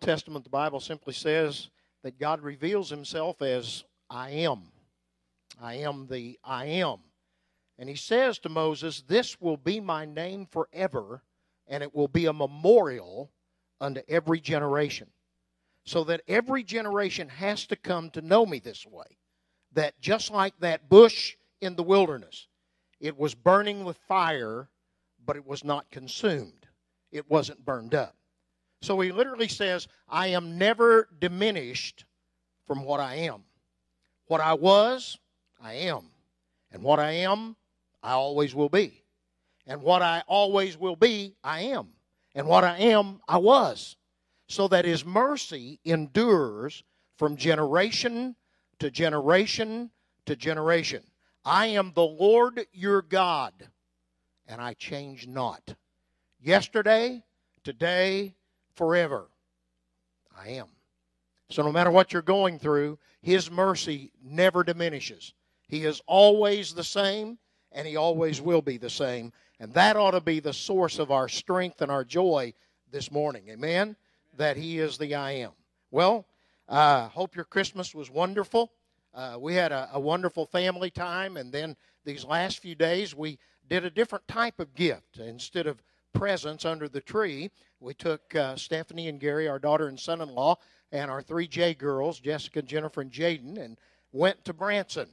Old Testament, the Bible simply says that God reveals himself as I am. I am the I am. And he says to Moses, This will be my name forever, and it will be a memorial unto every generation. So that every generation has to come to know me this way. That just like that bush in the wilderness, it was burning with fire, but it was not consumed. It wasn't burned up. So he literally says, I am never diminished from what I am. What I was, I am. And what I am, I always will be. And what I always will be, I am. And what I am, I was. So that his mercy endures from generation to generation to generation. I am the Lord your God, and I change not. Yesterday, today, forever. I am. So no matter what you're going through, His mercy never diminishes. He is always the same, and He always will be the same. And that ought to be the source of our strength and our joy this morning. Amen? That He is the I am. Well, I uh, hope your Christmas was wonderful. Uh, we had a, a wonderful family time, and then these last few days we did a different type of gift. Instead of presents under the tree, we took uh, Stephanie and Gary, our daughter and son in law, and our three J girls, Jessica, Jennifer, and Jaden, and went to Branson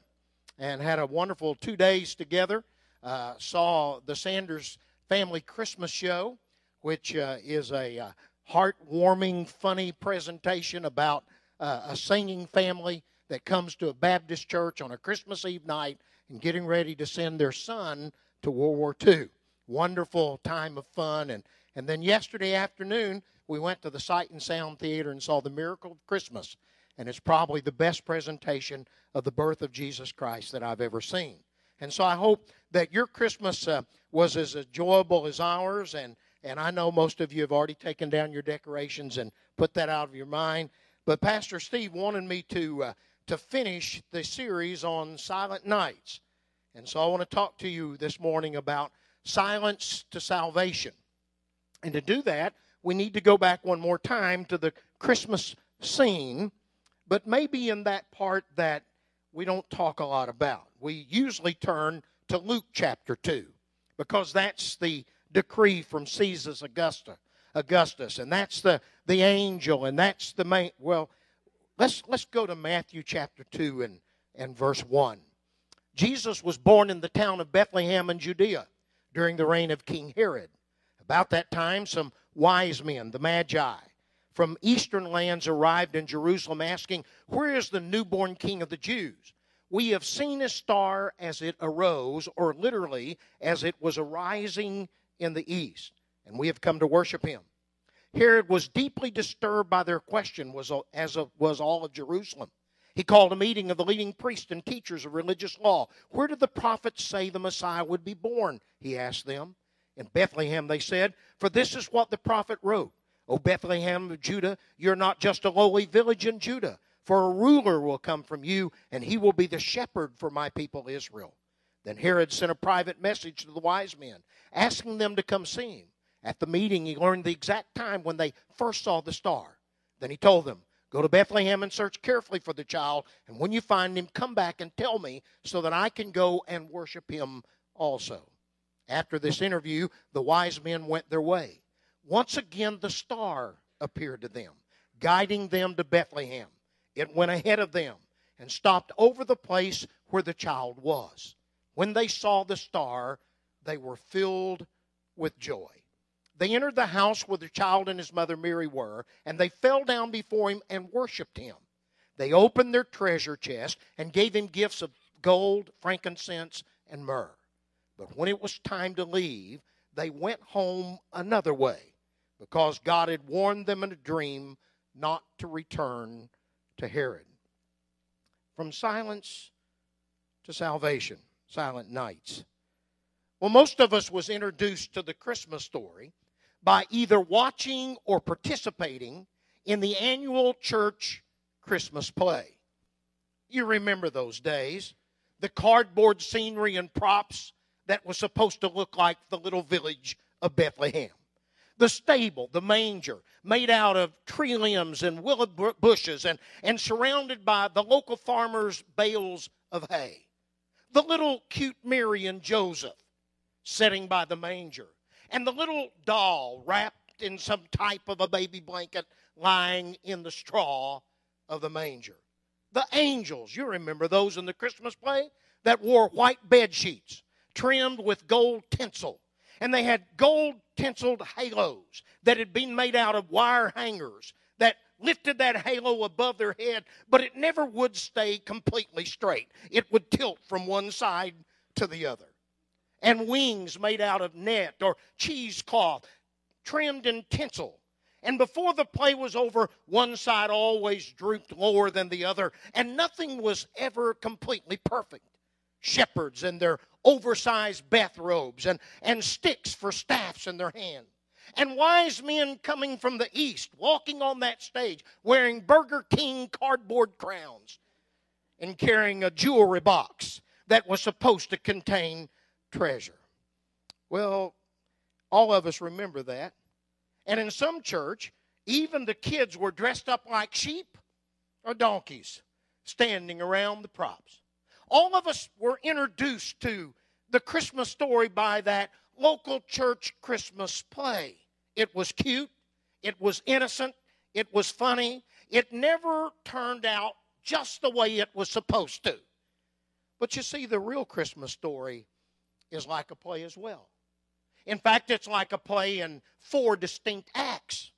and had a wonderful two days together. Uh, saw the Sanders Family Christmas Show, which uh, is a uh, heartwarming, funny presentation about uh, a singing family that comes to a Baptist church on a Christmas Eve night and getting ready to send their son to World War II. Wonderful time of fun and and then yesterday afternoon, we went to the Sight and Sound Theater and saw The Miracle of Christmas. And it's probably the best presentation of the birth of Jesus Christ that I've ever seen. And so I hope that your Christmas uh, was as enjoyable as ours. And, and I know most of you have already taken down your decorations and put that out of your mind. But Pastor Steve wanted me to, uh, to finish the series on silent nights. And so I want to talk to you this morning about silence to salvation. And to do that, we need to go back one more time to the Christmas scene, but maybe in that part that we don't talk a lot about. We usually turn to Luke chapter 2 because that's the decree from Caesar Augusta, Augustus, and that's the, the angel, and that's the main. Well, let's, let's go to Matthew chapter 2 and, and verse 1. Jesus was born in the town of Bethlehem in Judea during the reign of King Herod. About that time, some wise men, the Magi, from eastern lands arrived in Jerusalem asking, Where is the newborn king of the Jews? We have seen a star as it arose, or literally as it was arising in the east, and we have come to worship him. Herod was deeply disturbed by their question, as was all of Jerusalem. He called a meeting of the leading priests and teachers of religious law. Where did the prophets say the Messiah would be born? He asked them. In Bethlehem, they said, For this is what the prophet wrote O Bethlehem of Judah, you're not just a lowly village in Judah, for a ruler will come from you, and he will be the shepherd for my people Israel. Then Herod sent a private message to the wise men, asking them to come see him. At the meeting, he learned the exact time when they first saw the star. Then he told them, Go to Bethlehem and search carefully for the child, and when you find him, come back and tell me so that I can go and worship him also. After this interview, the wise men went their way. Once again, the star appeared to them, guiding them to Bethlehem. It went ahead of them and stopped over the place where the child was. When they saw the star, they were filled with joy. They entered the house where the child and his mother Mary were, and they fell down before him and worshiped him. They opened their treasure chest and gave him gifts of gold, frankincense, and myrrh. But when it was time to leave, they went home another way. because God had warned them in a dream not to return to Herod. From silence to salvation, silent nights. Well, most of us was introduced to the Christmas story by either watching or participating in the annual church Christmas play. You remember those days. The cardboard scenery and props that was supposed to look like the little village of Bethlehem. The stable, the manger, made out of tree limbs and willow bushes and, and surrounded by the local farmers' bales of hay. The little cute Mary and Joseph sitting by the manger. And the little doll wrapped in some type of a baby blanket lying in the straw of the manger. The angels, you remember those in the Christmas play, that wore white bed sheets trimmed with gold tinsel. And they had gold tinseled halos that had been made out of wire hangers that lifted that halo above their head, but it never would stay completely straight. It would tilt from one side to the other. And wings made out of net or cheesecloth, trimmed in tinsel. And before the play was over, one side always drooped lower than the other, and nothing was ever completely perfect shepherds in their oversized bathrobes and, and sticks for staffs in their hand. And wise men coming from the east walking on that stage wearing Burger King cardboard crowns and carrying a jewelry box that was supposed to contain treasure. Well, all of us remember that. And in some church, even the kids were dressed up like sheep or donkeys standing around the props. All of us were introduced to the Christmas story by that local church Christmas play. It was cute, it was innocent, it was funny. It never turned out just the way it was supposed to. But you see, the real Christmas story is like a play as well. In fact, it's like a play in four distinct acts.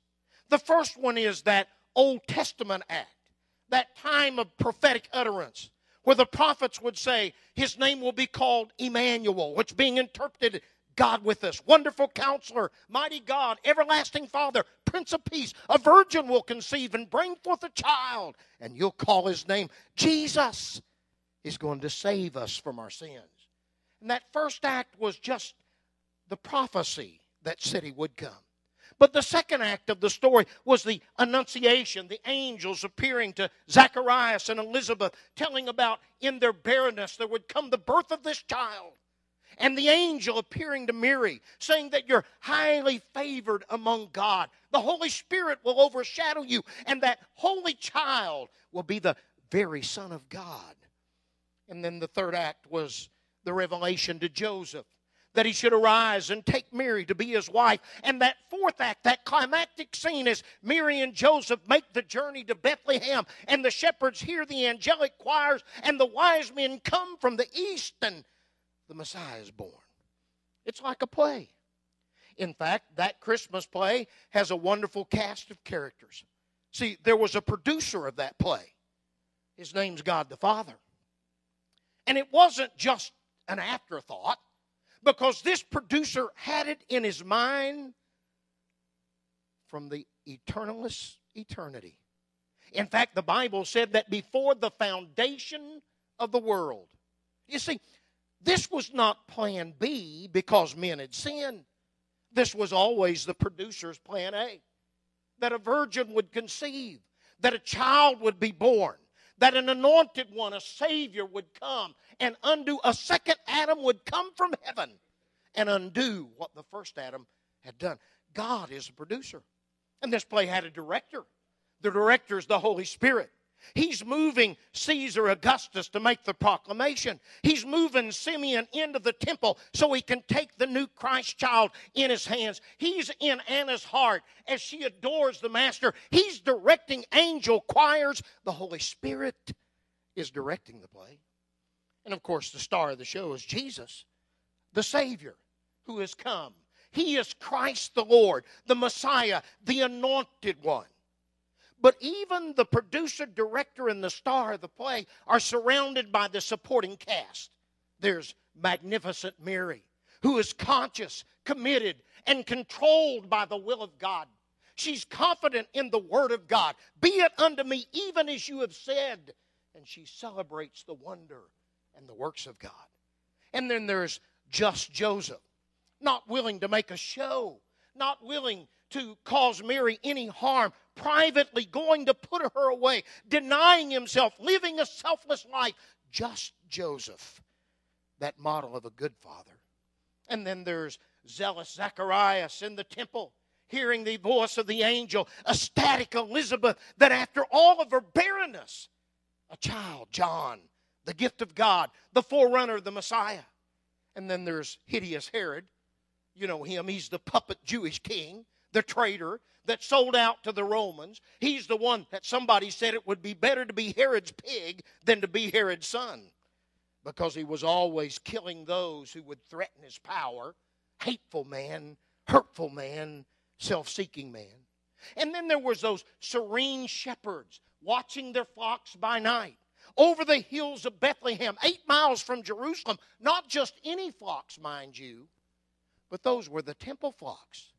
The first one is that Old Testament act, that time of prophetic utterance where the prophets would say, His name will be called Emmanuel, which being interpreted, God with us, wonderful counselor, mighty God, everlasting Father, Prince of Peace. A virgin will conceive and bring forth a child, and you'll call his name Jesus. He's going to save us from our sins. And that first act was just the prophecy that he would come. But the second act of the story was the Annunciation, the angels appearing to Zacharias and Elizabeth, telling about in their barrenness there would come the birth of this child. And the angel appearing to Mary, saying that you're highly favored among God. The Holy Spirit will overshadow you, and that holy child will be the very Son of God. And then the third act was the revelation to Joseph that he should arise and take Mary to be his wife. And that fourth act, that climactic scene, is Mary and Joseph make the journey to Bethlehem, and the shepherds hear the angelic choirs, and the wise men come from the east, and the Messiah is born. It's like a play. In fact, that Christmas play has a wonderful cast of characters. See, there was a producer of that play. His name's God the Father. And it wasn't just an afterthought because this producer had it in his mind from the eternalist eternity. In fact, the Bible said that before the foundation of the world. You see, this was not plan B because men had sinned. This was always the producer's plan A that a virgin would conceive, that a child would be born, that an anointed one, a Savior, would come and undo, a second Adam would come from heaven and undo what the first Adam had done. God is a producer. And this play had a director. The director is the Holy Spirit. He's moving Caesar Augustus to make the proclamation. He's moving Simeon into the temple so he can take the new Christ child in his hands. He's in Anna's heart as she adores the Master. He's directing angel choirs. The Holy Spirit is directing the play. And of course, the star of the show is Jesus, the Savior who has come. He is Christ the Lord, the Messiah, the anointed one. But even the producer, director, and the star of the play are surrounded by the supporting cast. There's magnificent Mary, who is conscious, committed, and controlled by the will of God. She's confident in the Word of God. Be it unto me even as you have said. And she celebrates the wonder and the works of God. And then there's just Joseph, not willing to make a show, not willing to cause Mary any harm, privately going to put her away, denying himself, living a selfless life. Just Joseph, that model of a good father. And then there's zealous Zacharias in the temple, hearing the voice of the angel, ecstatic Elizabeth, that after all of her barrenness, a child, John, the gift of God, the forerunner, of the Messiah. And then there's hideous Herod. You know him, he's the puppet Jewish king, the traitor that sold out to the Romans. He's the one that somebody said it would be better to be Herod's pig than to be Herod's son because he was always killing those who would threaten his power. Hateful man, hurtful man, self-seeking man. And then there was those serene shepherds watching their flocks by night over the hills of Bethlehem, 8 miles from Jerusalem. Not just any flocks, mind you, but those were the temple flocks.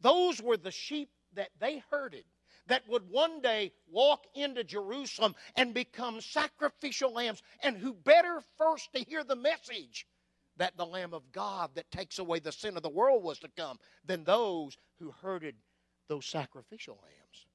Those were the sheep that they herded that would one day walk into Jerusalem and become sacrificial lambs, and who better first to hear the message that the Lamb of God that takes away the sin of the world was to come than those who herded those sacrificial lambs.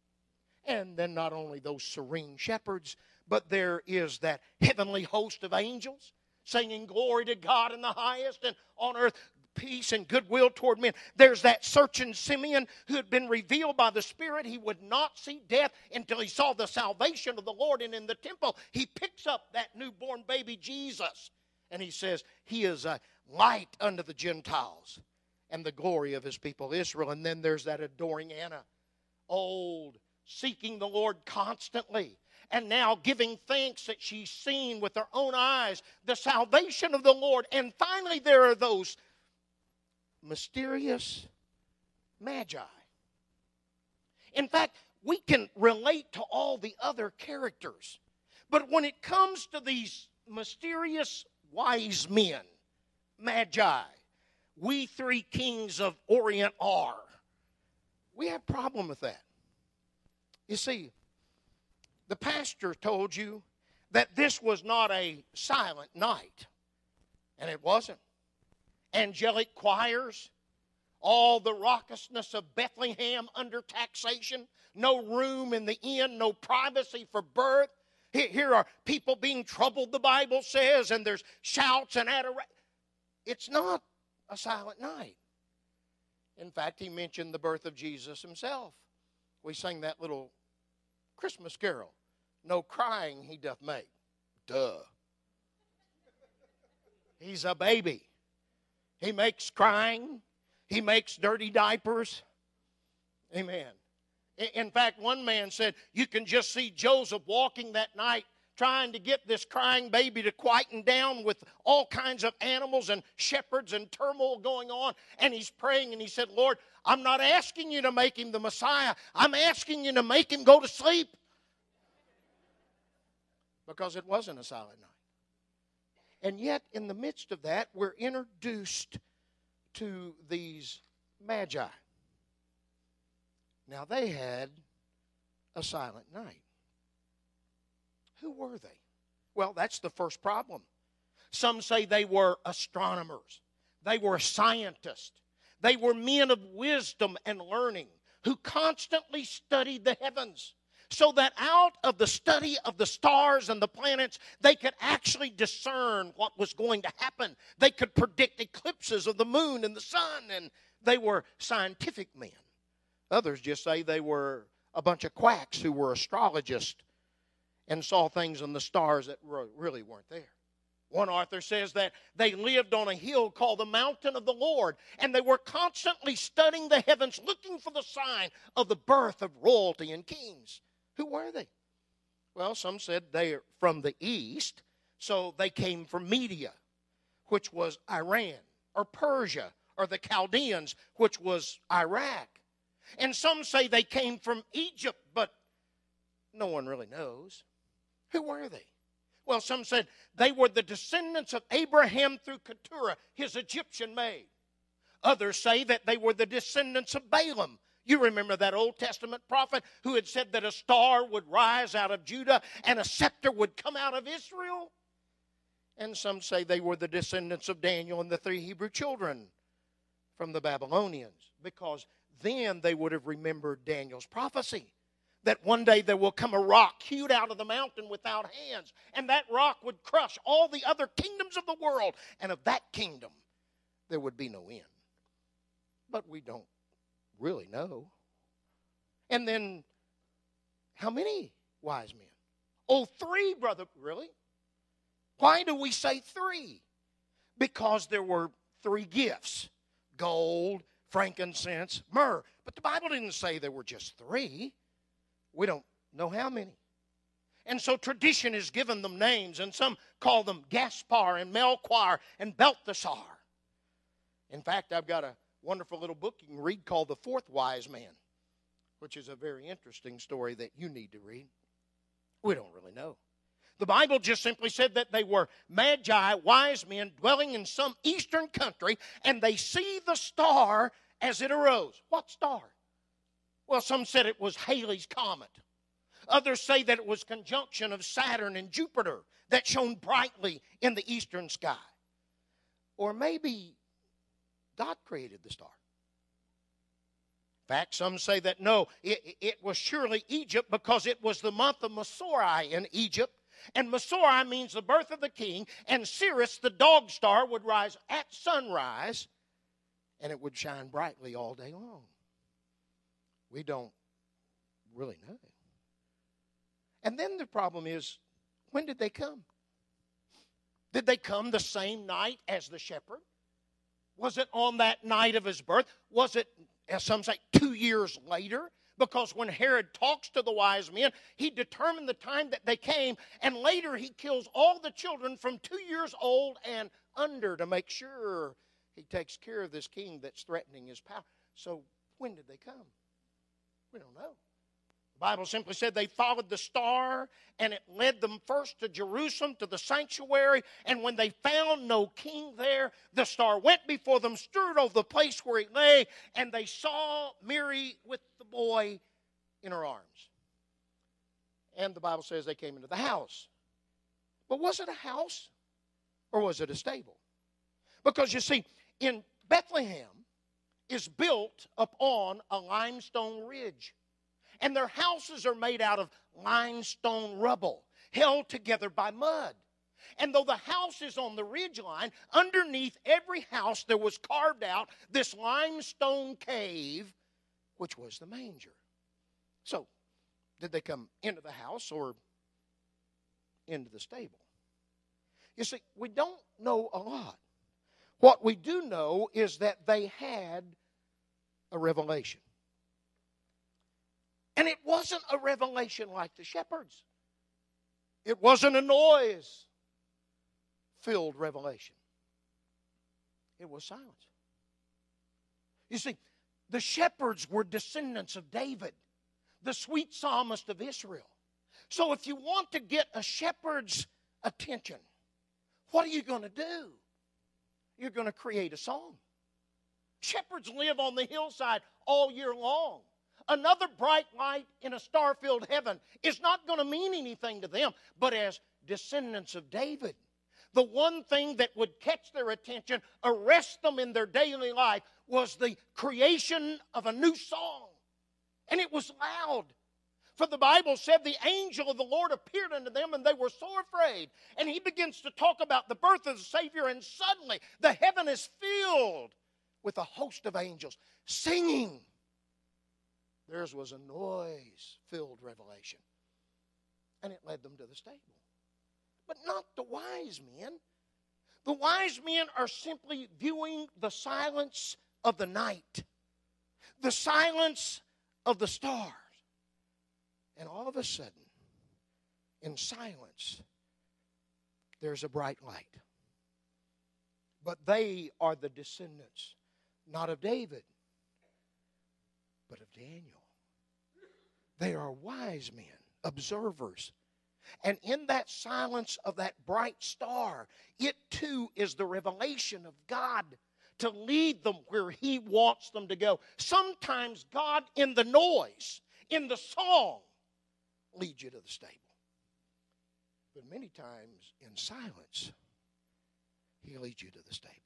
And then not only those serene shepherds, but there is that heavenly host of angels singing glory to God in the highest and on earth peace and goodwill toward men. There's that searching Simeon who had been revealed by the Spirit. He would not see death until he saw the salvation of the Lord. And in the temple, he picks up that newborn baby Jesus and he says, He is a light unto the Gentiles and the glory of his people Israel. And then there's that adoring Anna, old, seeking the Lord constantly and now giving thanks that she's seen with her own eyes the salvation of the Lord. And finally, there are those mysterious magi. In fact, we can relate to all the other characters. But when it comes to these mysterious wise men, magi, we three kings of Orient are, we have problem with that. You see, the pastor told you that this was not a silent night, and it wasn't angelic choirs, all the raucousness of Bethlehem under taxation, no room in the inn, no privacy for birth. Here are people being troubled, the Bible says, and there's shouts and adoration. It's not a silent night. In fact, he mentioned the birth of Jesus himself. We sang that little Christmas carol. No crying he doth make. Duh. He's a baby. He makes crying, he makes dirty diapers. Amen. In fact, one man said you can just see Joseph walking that night trying to get this crying baby to quieten down with all kinds of animals and shepherds and turmoil going on. And he's praying and he said, Lord, I'm not asking you to make him the Messiah, I'm asking you to make him go to sleep. Because it wasn't a silent night. And yet, in the midst of that, we're introduced to these magi. Now, they had a silent night. Who were they? Well, that's the first problem. Some say they were astronomers, they were scientists, they were men of wisdom and learning who constantly studied the heavens so that out of the study of the stars and the planets, they could actually discern what was going to happen. They could predict eclipses of the moon and the sun, and they were scientific men. Others just say they were a bunch of quacks who were astrologists and saw things in the stars that really weren't there. One author says that they lived on a hill called the Mountain of the Lord, and they were constantly studying the heavens, looking for the sign of the birth of royalty and kings. Who were they? Well, some said they're from the east, so they came from Media, which was Iran, or Persia, or the Chaldeans, which was Iraq. And some say they came from Egypt, but no one really knows. Who were they? Well, some said they were the descendants of Abraham through Keturah, his Egyptian maid. Others say that they were the descendants of Balaam. You remember that Old Testament prophet who had said that a star would rise out of Judah and a scepter would come out of Israel? And some say they were the descendants of Daniel and the three Hebrew children from the Babylonians because then they would have remembered Daniel's prophecy that one day there will come a rock hewed out of the mountain without hands, and that rock would crush all the other kingdoms of the world, and of that kingdom there would be no end. But we don't really know. And then, how many wise men? Oh, three, brother. Really? Why do we say three? Because there were three gifts gold, frankincense, myrrh. But the Bible didn't say there were just three. We don't know how many. And so tradition has given them names, and some call them Gaspar and Melchior and Balthasar. In fact, I've got a wonderful little book you can read called The Fourth Wise Man, which is a very interesting story that you need to read. We don't really know. The Bible just simply said that they were magi, wise men, dwelling in some eastern country, and they see the star as it arose. What star? Well, some said it was Halley's Comet. Others say that it was conjunction of Saturn and Jupiter that shone brightly in the eastern sky. Or maybe God created the star. In fact, some say that no, it, it was surely Egypt because it was the month of Mesori in Egypt. And Mesori means the birth of the king, and Sirius, the dog star, would rise at sunrise, and it would shine brightly all day long. We don't really know. And then the problem is when did they come? Did they come the same night as the shepherd? Was it on that night of his birth? Was it, as some say, two years later? Because when Herod talks to the wise men, he determined the time that they came, and later he kills all the children from two years old and under to make sure he takes care of this king that's threatening his power. So, when did they come? We don't know. The Bible simply said they followed the star and it led them first to Jerusalem, to the sanctuary. And when they found no king there, the star went before them, stirred over the place where he lay, and they saw Mary with the boy in her arms. And the Bible says they came into the house. But was it a house or was it a stable? Because you see, in Bethlehem, is built upon a limestone ridge. And their houses are made out of limestone rubble, held together by mud. And though the house is on the ridge line, underneath every house there was carved out this limestone cave, which was the manger. So, did they come into the house or into the stable? You see, we don't know a lot. What we do know is that they had a revelation. And it wasn't a revelation like the shepherds, it wasn't a noise filled revelation, it was silence. You see, the shepherds were descendants of David, the sweet psalmist of Israel. So if you want to get a shepherd's attention, what are you going to do? you're going to create a song. Shepherds live on the hillside all year long. Another bright light in a star filled heaven is not going to mean anything to them, but as descendants of David, the one thing that would catch their attention, arrest them in their daily life, was the creation of a new song. And it was loud. For the Bible said the angel of the Lord appeared unto them and they were so afraid. And he begins to talk about the birth of the Savior, and suddenly the heaven is filled with a host of angels singing. Theirs was a noise filled revelation. And it led them to the stable. But not the wise men. The wise men are simply viewing the silence of the night, the silence of the stars. And all of a sudden, in silence, there's a bright light. But they are the descendants, not of David, but of Daniel. They are wise men, observers. And in that silence of that bright star, it too is the revelation of God to lead them where He wants them to go. Sometimes God, in the noise, in the song, leads you to the stable. But many times in silence, He leads you to the stable.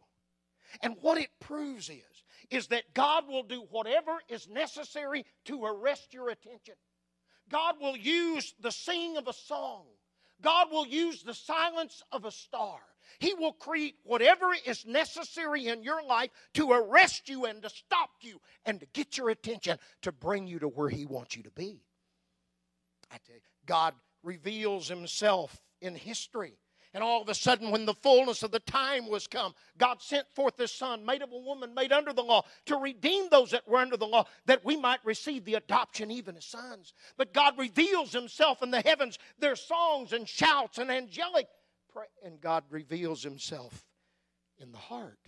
And what it proves is, is that God will do whatever is necessary to arrest your attention. God will use the singing of a song. God will use the silence of a star. He will create whatever is necessary in your life to arrest you and to stop you and to get your attention to bring you to where He wants you to be. I tell you, God reveals Himself in history. And all of a sudden, when the fullness of the time was come, God sent forth His Son, made of a woman, made under the law, to redeem those that were under the law, that we might receive the adoption even as sons. But God reveals Himself in the heavens. There's songs and shouts and angelic pray, and God reveals Himself in the heart.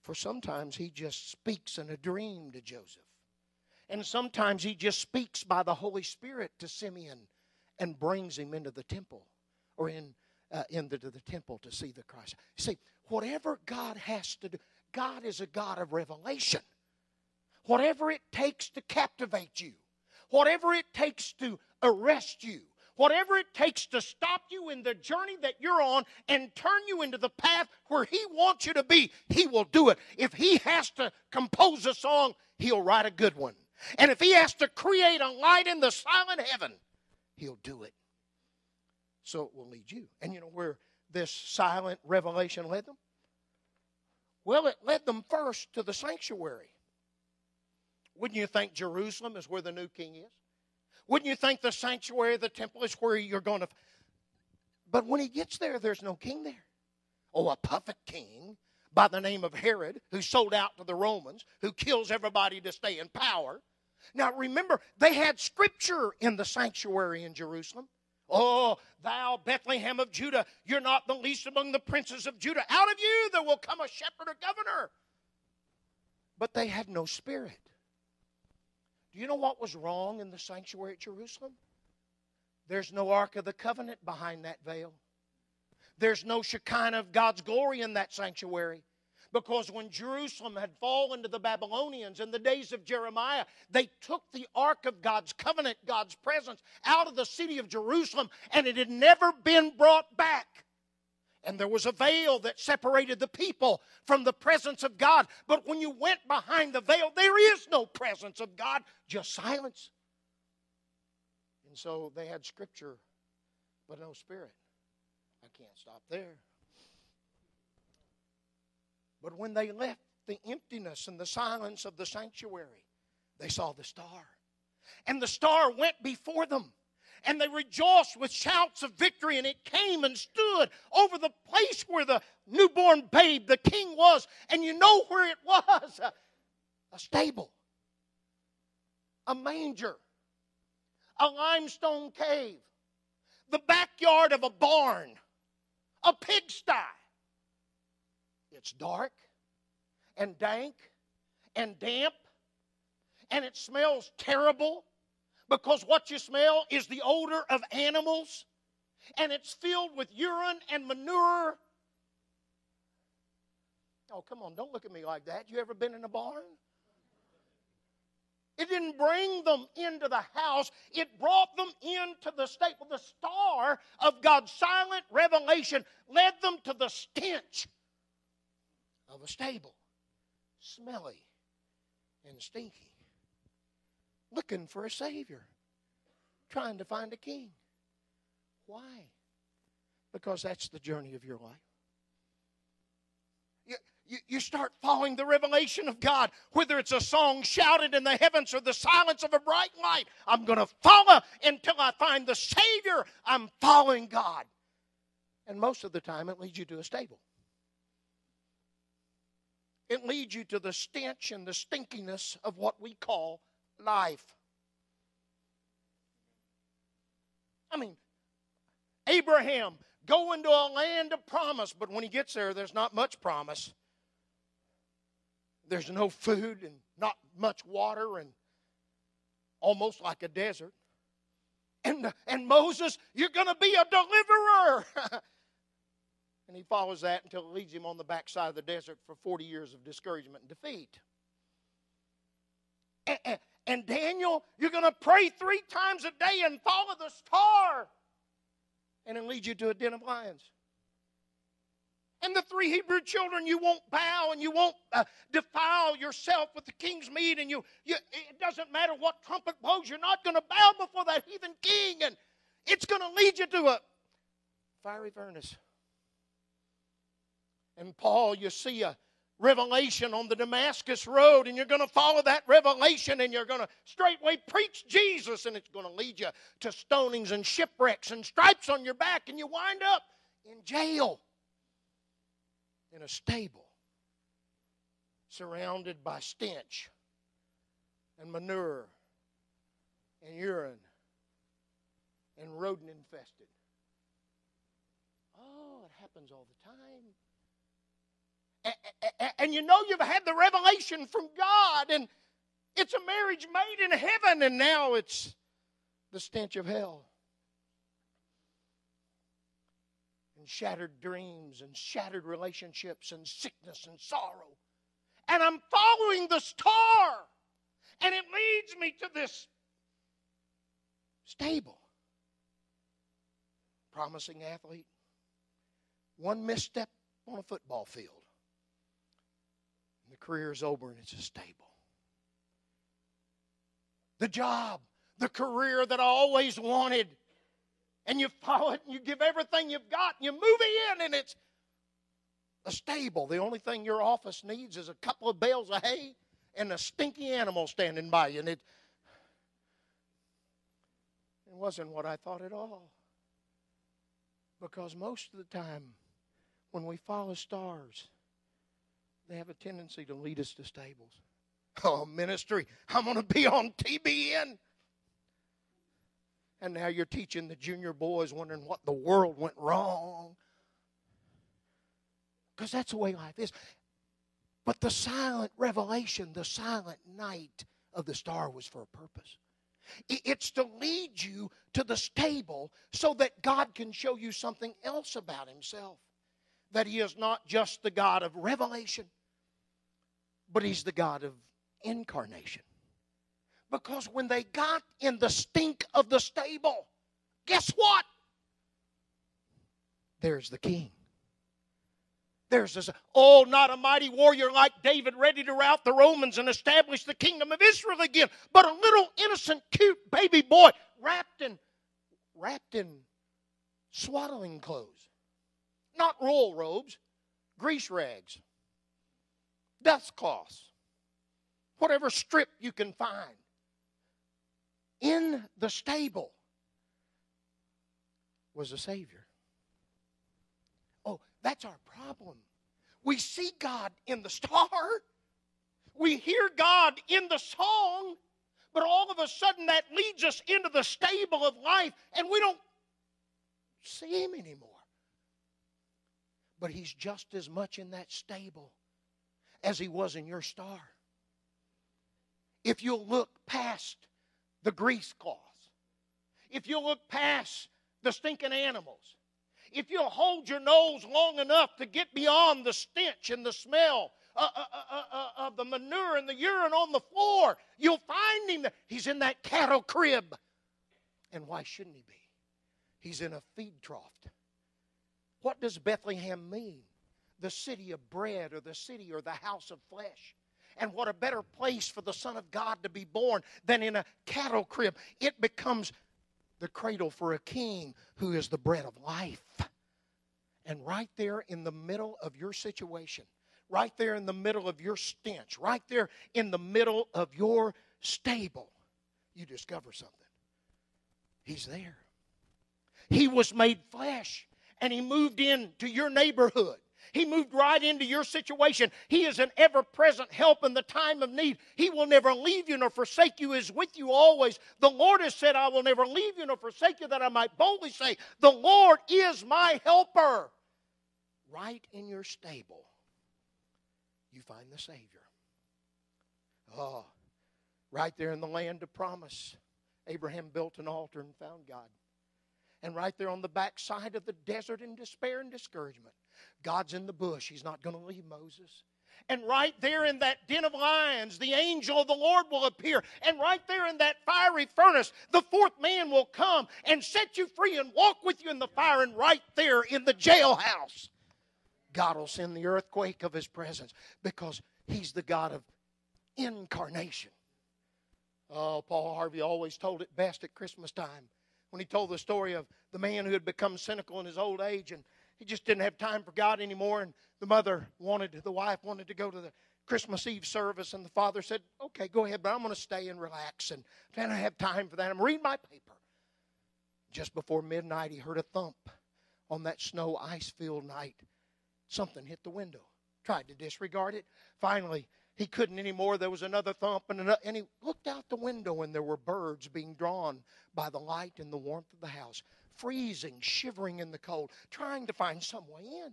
For sometimes He just speaks in a dream to Joseph. And sometimes He just speaks by the Holy Spirit to Simeon and brings him into the temple or in uh, into the temple to see the Christ. See, whatever God has to do, God is a God of revelation. Whatever it takes to captivate you, whatever it takes to arrest you, whatever it takes to stop you in the journey that you're on and turn you into the path where He wants you to be, He will do it. If He has to compose a song, He'll write a good one. And if He has to create a light in the silent heaven, He'll do it so it will lead you. And you know where this silent revelation led them? Well, it led them first to the sanctuary. Wouldn't you think Jerusalem is where the new king is? Wouldn't you think the sanctuary, of the temple is where you're going to. But when he gets there, there's no king there. Oh, a puppet king by the name of Herod, who sold out to the Romans, who kills everybody to stay in power. Now remember, they had scripture in the sanctuary in Jerusalem. Oh, thou Bethlehem of Judah, you're not the least among the princes of Judah. Out of you there will come a shepherd or governor. But they had no spirit. Do you know what was wrong in the sanctuary at Jerusalem? There's no Ark of the Covenant behind that veil. There's no Shekinah of God's glory in that sanctuary. Because when Jerusalem had fallen to the Babylonians in the days of Jeremiah, they took the ark of God's covenant, God's presence, out of the city of Jerusalem, and it had never been brought back. And there was a veil that separated the people from the presence of God. But when you went behind the veil, there is no presence of God, just silence. And so they had scripture, but no spirit. I can't stop there. But when they left the emptiness and the silence of the sanctuary, they saw the star. And the star went before them. And they rejoiced with shouts of victory, and it came and stood over the place where the newborn babe, the king, was. And you know where it was a, stable, a manger, a limestone cave, the backyard of a barn, a pigsty it's dark and dank and damp and it smells terrible because what you smell is the odor of animals and it's filled with urine and manure. Oh, come on, don't look at me like that. You ever been in a barn? It didn't bring them into the house, it brought them into the stable. The star of God's silent revelation led them to the stench of a stable, smelly and stinky, looking for a Savior, trying to find a king. Why? Because that's the journey of your life. You, you, start following the revelation of God, whether it's a song shouted in the heavens or the silence of a bright light. I'm going to follow until I find the Savior. I'm following God. And most of the time, it leads you to a stable. It leads you to the stench and the stinkiness of what we call life. I mean, Abraham going to a land of promise, but when he gets there, there's not much promise. There's no food and not much water and almost like a desert. And, and Moses, you're going to be a deliverer. and he follows that until it leads him on the backside of the desert for 40 years of discouragement and defeat. And, and, and Daniel, you're going to pray three times a day and follow the star. And it leads you to a den of lions. And the three Hebrew children, you won't bow and you won't uh, defile yourself with the king's meat. And you, you, it doesn't matter what trumpet blows, you're not going to bow before that heathen king. And it's going to lead you to a fiery furnace. And Paul, you see a revelation on the Damascus Road, and you're going to follow that revelation, and you're going to straightway preach Jesus, and it's going to lead you to stonings and shipwrecks and stripes on your back, and you wind up in jail in a stable surrounded by stench and manure and urine and rodent infested. Oh, it happens all the time. And, you know you've had the revelation from God, and it's a marriage made in heaven, and now it's the stench of hell. and shattered dreams and shattered relationships and sickness and sorrow. And I'm following the star. And it leads me to this stable, promising athlete. One misstep on a football field. The career is over and it's a stable. The job, the career that I always wanted and you follow it and you give everything you've got and you move in and it's a stable. The only thing your office needs is a couple of bales of hay and a stinky animal standing by you. And it, it wasn't what I thought at all. Because most of the time, when we follow stars, they have a tendency to lead us to stables. Oh, ministry, I'm going to be on TBN. And now you're teaching the junior boys wondering what the world went wrong. Because that's the way life is. But the silent revelation, the silent night of the star was for a purpose. It's to lead you to the stable so that God can show you something else about Himself. That He is not just the God of revelation, but He's the God of incarnation. Because when they got in the stink of the stable, guess what? There's the king. There's this, oh, not a mighty warrior like David ready to rout the Romans and establish the kingdom of Israel again, but a little innocent, cute baby boy wrapped in, wrapped in swaddling clothes. Not royal robes, grease rags, dust cloths, whatever strip you can find in the stable was a Savior. Oh, that's our problem. We see God in the star, we hear God in the song, but all of a sudden that leads us into the stable of life and we don't see Him anymore. But He's just as much in that stable as He was in your star. If you'll look past the grease cloths, if you'll look past the stinking animals, if you'll hold your nose long enough to get beyond the stench and the smell uh, uh, uh of the manure and the urine on the floor, you'll find him. He's in that cattle crib. And why shouldn't he be? He's in a feed trough. What does Bethlehem mean? The city of bread or the city or the house of flesh. And what a better place for the Son of God to be born than in a cattle crib. It becomes the cradle for a king who is the bread of life. And right there in the middle of your situation, right there in the middle of your stench, right there in the middle of your stable, you discover something. He's there. He was made flesh and he moved into your neighborhood. He moved right into your situation. He is an ever present help in the time of need. He will never leave you nor forsake you, He is with you always. The Lord has said, I will never leave you nor forsake you, that I might boldly say, The Lord is my helper. Right in your stable, you find the Savior. Oh, right there in the land of promise Abraham built an altar and found God. And right there on the backside of the desert in despair and discouragement, God's in the bush. He's not going to leave Moses. And right there in that den of lions, the angel of the Lord will appear. And right there in that fiery furnace, the fourth man will come and set you free and walk with you in the fire. And right there in the jailhouse, God will send the earthquake of his presence because he's the God of incarnation. Oh, Paul Harvey always told it best at Christmas time when he told the story of the man who had become cynical in his old age and he just didn't have time for God anymore. And the mother wanted, the wife wanted to go to the Christmas Eve service, and the father said, Okay, go ahead, but I'm going to stay and relax. And then I have time for that. I'm reading my paper. Just before midnight, he heard a thump on that snow ice filled night. Something hit the window. Tried to disregard it. Finally, he couldn't anymore. There was another thump, and, another, and he looked out the window, and there were birds being drawn by the light and the warmth of the house, freezing, shivering in the cold, trying to find some way in.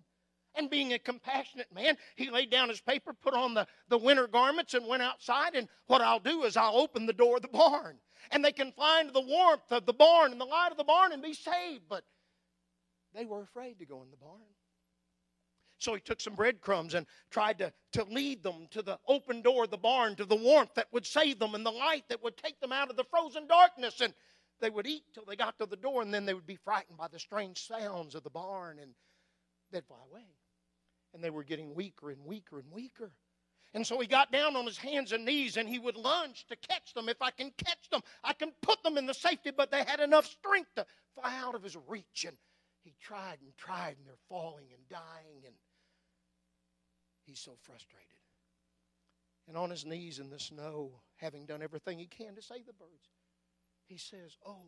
And being a compassionate man, he laid down his paper, put on the, the winter garments, and went outside. And what I'll do is I'll open the door of the barn. And they can into the warmth of the barn and the light of the barn and be saved. But they were afraid to go in the barn. So he took some breadcrumbs and tried to, to lead them to the open door of the barn, to the warmth that would save them and the light that would take them out of the frozen darkness. And they would eat till they got to the door, and then they would be frightened by the strange sounds of the barn, and they'd fly away. And they were getting weaker and weaker and weaker. And so he got down on his hands and knees and he would lunge to catch them. If I can catch them, I can put them in the safety, but they had enough strength to fly out of his reach. And he tried and tried, and they're falling and dying. And He's so frustrated. And on his knees in the snow, having done everything he can to save the birds, he says, Oh,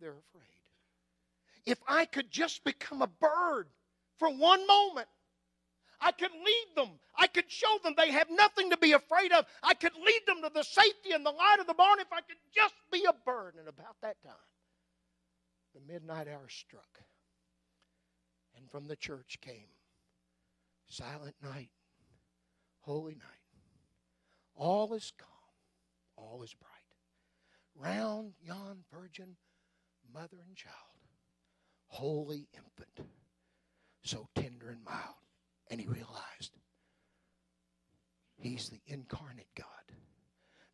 they're afraid. If I could just become a bird for one moment, I could lead them. I could show them they have nothing to be afraid of. I could lead them to the safety and the light of the barn if I could just be a bird. And about that time, the midnight hour struck. And from the church came silent night, holy night. All is calm, all is bright. Round yon virgin, mother and child, holy infant, so tender and mild. And he realized he's the incarnate God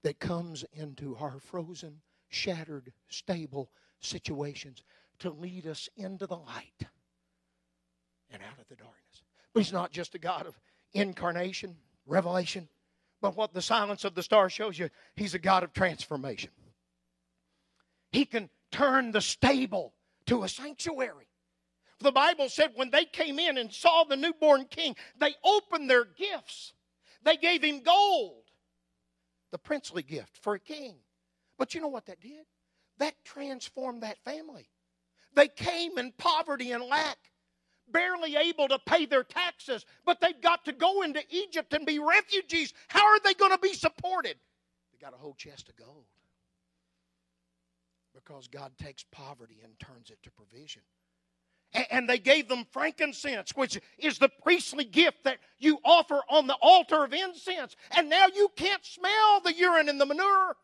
that comes into our frozen, shattered, stable situations to lead us into the light and out of the darkness. He's not just a God of incarnation, revelation, but what the silence of the star shows you, he's a God of transformation. He can turn the stable to a sanctuary. The Bible said when they came in and saw the newborn king, they opened their gifts. They gave him gold, the princely gift for a king. But you know what that did? That transformed that family. They came in poverty and lack barely able to pay their taxes, but they've got to go into Egypt and be refugees. How are they going to be supported? They got a whole chest of gold. Because God takes poverty and turns it to provision. And they gave them frankincense, which is the priestly gift that you offer on the altar of incense. And now you can't smell the urine and the manure.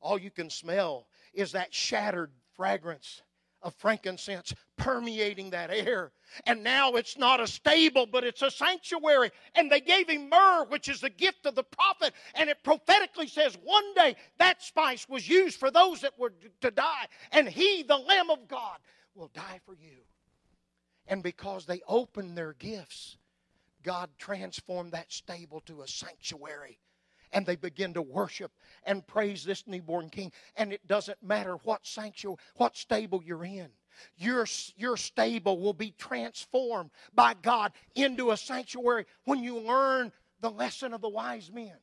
All you can smell is that shattered fragrance of frankincense permeating that air. And now it's not a stable, but it's a sanctuary. And they gave him myrrh, which is the gift of the prophet. And it prophetically says one day that spice was used for those that were to die. And he, the Lamb of God, will die for you. And because they opened their gifts, God transformed that stable to a sanctuary and they begin to worship and praise this newborn king. And it doesn't matter what sanctuary, what stable you're in. Your, your stable will be transformed by God into a sanctuary when you learn the lesson of the wise men.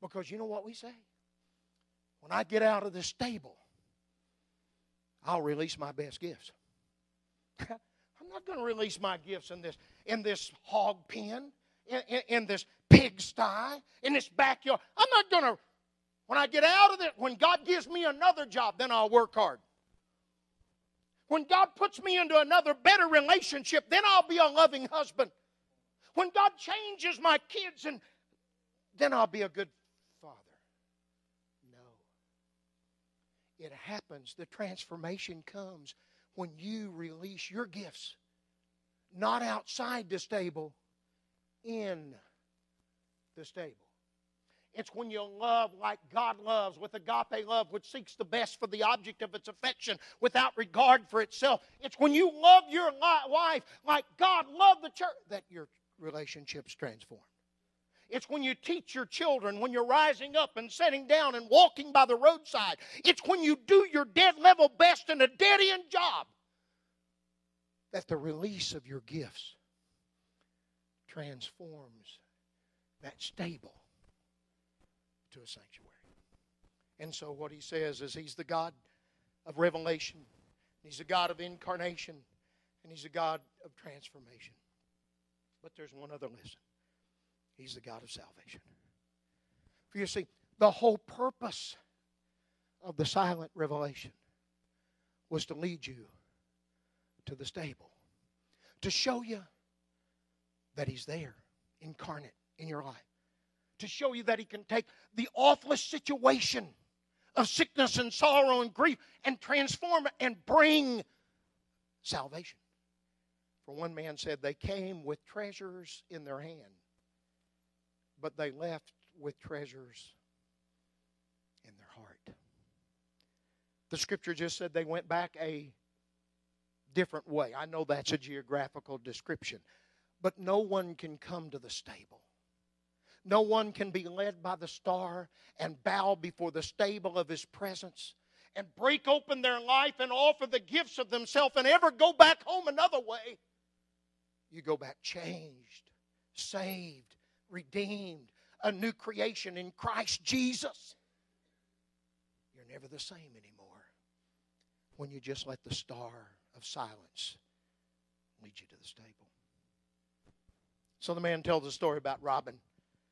Because you know what we say? When I get out of this stable, I'll release my best gifts. I'm not going to release my gifts in this in this hog pen, in, in, in this pigsty, in this backyard. I'm not going to, when I get out of it, when God gives me another job, then I'll work hard. When God puts me into another better relationship, then I'll be a loving husband. When God changes my kids, and then I'll be a good father. No. It happens. The transformation comes when you release your gifts, not outside the stable, in the stable. It's when you love like God loves, with agape love, which seeks the best for the object of its affection without regard for itself. It's when you love your wife like God loved the church that your relationships transform. It's when you teach your children, when you're rising up and sitting down and walking by the roadside. It's when you do your dead level best in a dead end job that the release of your gifts transforms that stable to a sanctuary. And so, what he says is he's the God of revelation, he's a God of incarnation, and he's a God of transformation. But there's one other lesson he's the God of salvation. For you see, the whole purpose of the silent revelation was to lead you to the stable, to show you that he's there, incarnate in your life to show you that He can take the awfulest situation of sickness and sorrow and grief and transform it and bring salvation. For one man said, They came with treasures in their hand, but they left with treasures in their heart. The scripture just said they went back a different way. I know that's a geographical description, but no one can come to the stable no one can be led by the star and bow before the stable of his presence and break open their life and offer the gifts of themselves and ever go back home another way. You go back changed, saved, redeemed, a new creation in Christ Jesus. You're never the same anymore when you just let the star of silence lead you to the stable. So the man tells a story about Robin.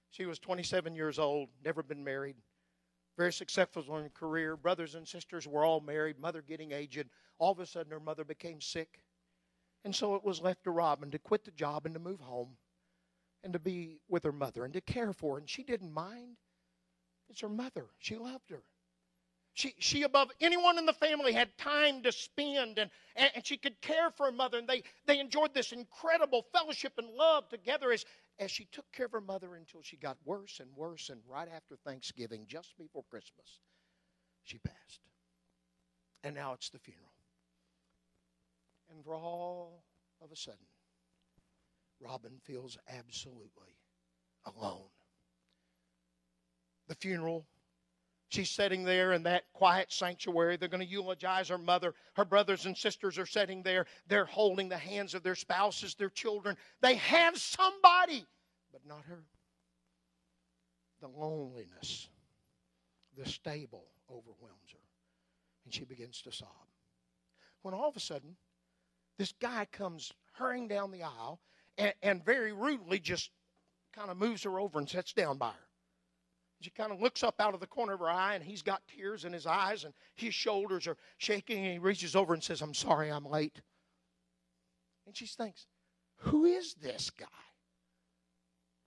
She was 27 years old, never been married, very successful in her career. Brothers and sisters were all married, mother getting aged. All of a sudden, her mother became sick. And so it was left to Robin to quit the job and to move home and to be with her mother and to care for her. And she didn't mind. It's her mother. She loved her. She, she above anyone in the family had time to spend and, and, she could care for her mother and they, they enjoyed this incredible fellowship and love together as, as she took care of her mother until she got worse and worse and right after thanksgiving just before christmas she passed. And now it's the funeral. And for all of a sudden robin feels absolutely alone. The funeral She's sitting there in that quiet sanctuary. They're going to eulogize her mother. Her brothers and sisters are sitting there. They're holding the hands of their spouses, their children. They have somebody, but not her. The loneliness, the stable overwhelms her, and she begins to sob. When all of a sudden, this guy comes hurrying down the aisle and, and very rudely just kind of moves her over and sits down by her. She kind of looks up out of the corner of her eye, and he's got tears in his eyes, and his shoulders are shaking, and he reaches over and says, I'm sorry I'm late. And she thinks, Who is this guy?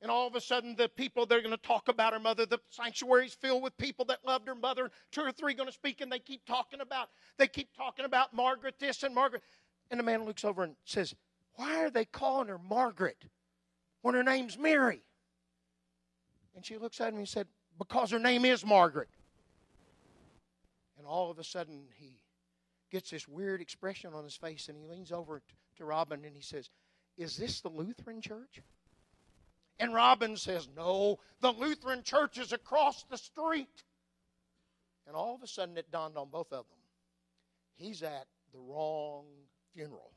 And all of a sudden, the people they're going to talk about her mother, the sanctuary's filled with people that loved her mother. Two or three going to speak, and they keep talking about, they keep talking about Margaret this and Margaret. And the man looks over and says, Why are they calling her Margaret when her name's Mary? And she looks at him and said, because her name is Margaret. And all of a sudden, he gets this weird expression on his face and he leans over to Robin and he says, Is this the Lutheran church? And Robin says, No, the Lutheran church is across the street. And all of a sudden, it dawned on both of them he's at the wrong funeral.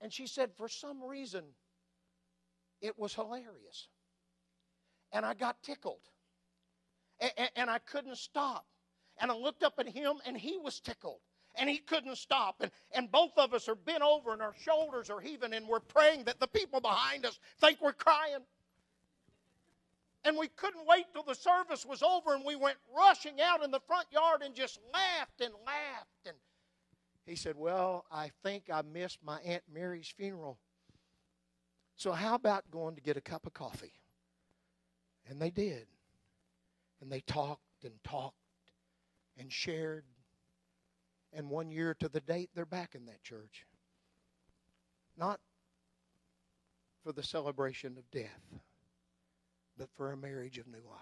And she said, For some reason, it was hilarious and I got tickled. And, and, I couldn't stop. And I looked up at him, and he was tickled. And he couldn't stop. And, and both of us are bent over, and our shoulders are heaving, and we're praying that the people behind us think we're crying. And we couldn't wait till the service was over, and we went rushing out in the front yard and just laughed and laughed. And he said, Well, I think I missed my Aunt Mary's funeral. So, how about going to get a cup of coffee? And they did. And they talked and talked and shared. And one year to the date, they're back in that church. Not for the celebration of death, but for a marriage of new life.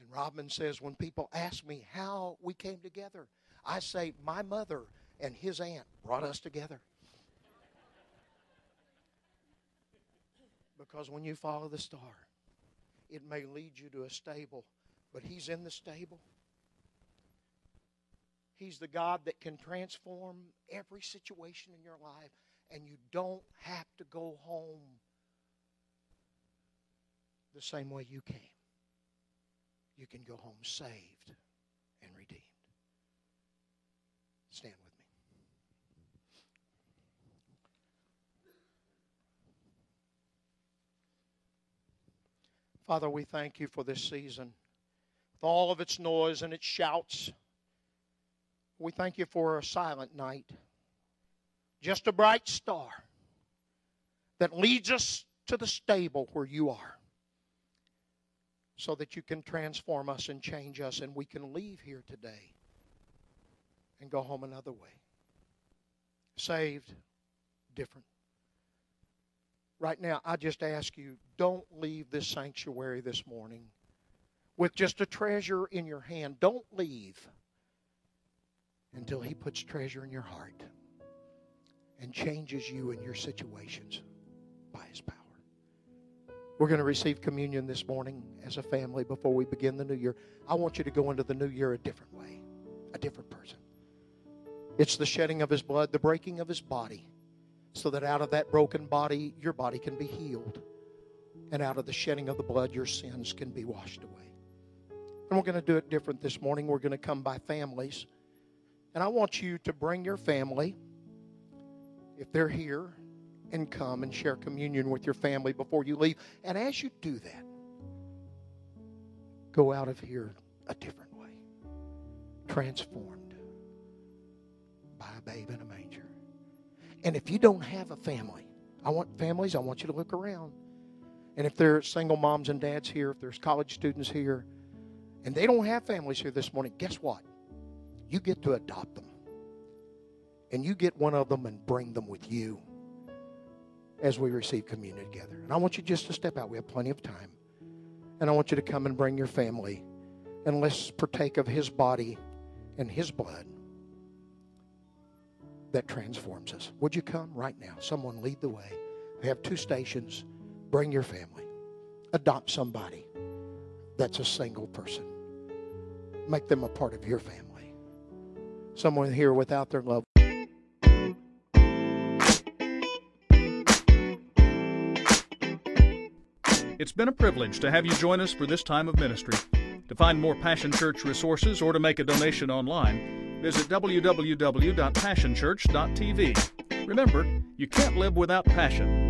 And Robin says, when people ask me how we came together, I say, my mother and his aunt brought us together. Because when you follow the star, it may lead you to a stable, but He's in the stable. He's the God that can transform every situation in your life, and you don't have to go home the same way you came. You can go home saved and redeemed. Stand with me. Father, we thank you for this season. With all of its noise and its shouts, we thank you for a silent night. Just a bright star that leads us to the stable where you are so that you can transform us and change us and we can leave here today and go home another way. Saved, different. Right now, I just ask you don't leave this sanctuary this morning with just a treasure in your hand. Don't leave until He puts treasure in your heart and changes you and your situations by His power. We're going to receive communion this morning as a family before we begin the new year. I want you to go into the new year a different way, a different person. It's the shedding of His blood, the breaking of His body so that out of that broken body, your body can be healed. And out of the shedding of the blood, your sins can be washed away. And we're going to do it different this morning. We're going to come by families. And I want you to bring your family, if they're here, and come and share communion with your family before you leave. And as you do that, go out of here a different way, transformed by a babe in a manger. And if you don't have a family, I want families, I want you to look around. And if there's single moms and dads here, if there's college students here, and they don't have families here this morning, guess what? You get to adopt them. And you get one of them and bring them with you as we receive communion together. And I want you just to step out. We have plenty of time. And I want you to come and bring your family. And let's partake of his body and his blood that transforms us. Would you come right now? Someone lead the way. We have two stations. Bring your family. Adopt somebody that's a single person. Make them a part of your family. Someone here without their love. It's been a privilege to have you join us for this time of ministry. To find more Passion Church resources or to make a donation online, visit www.passionchurch.tv. Remember, you can't live without passion.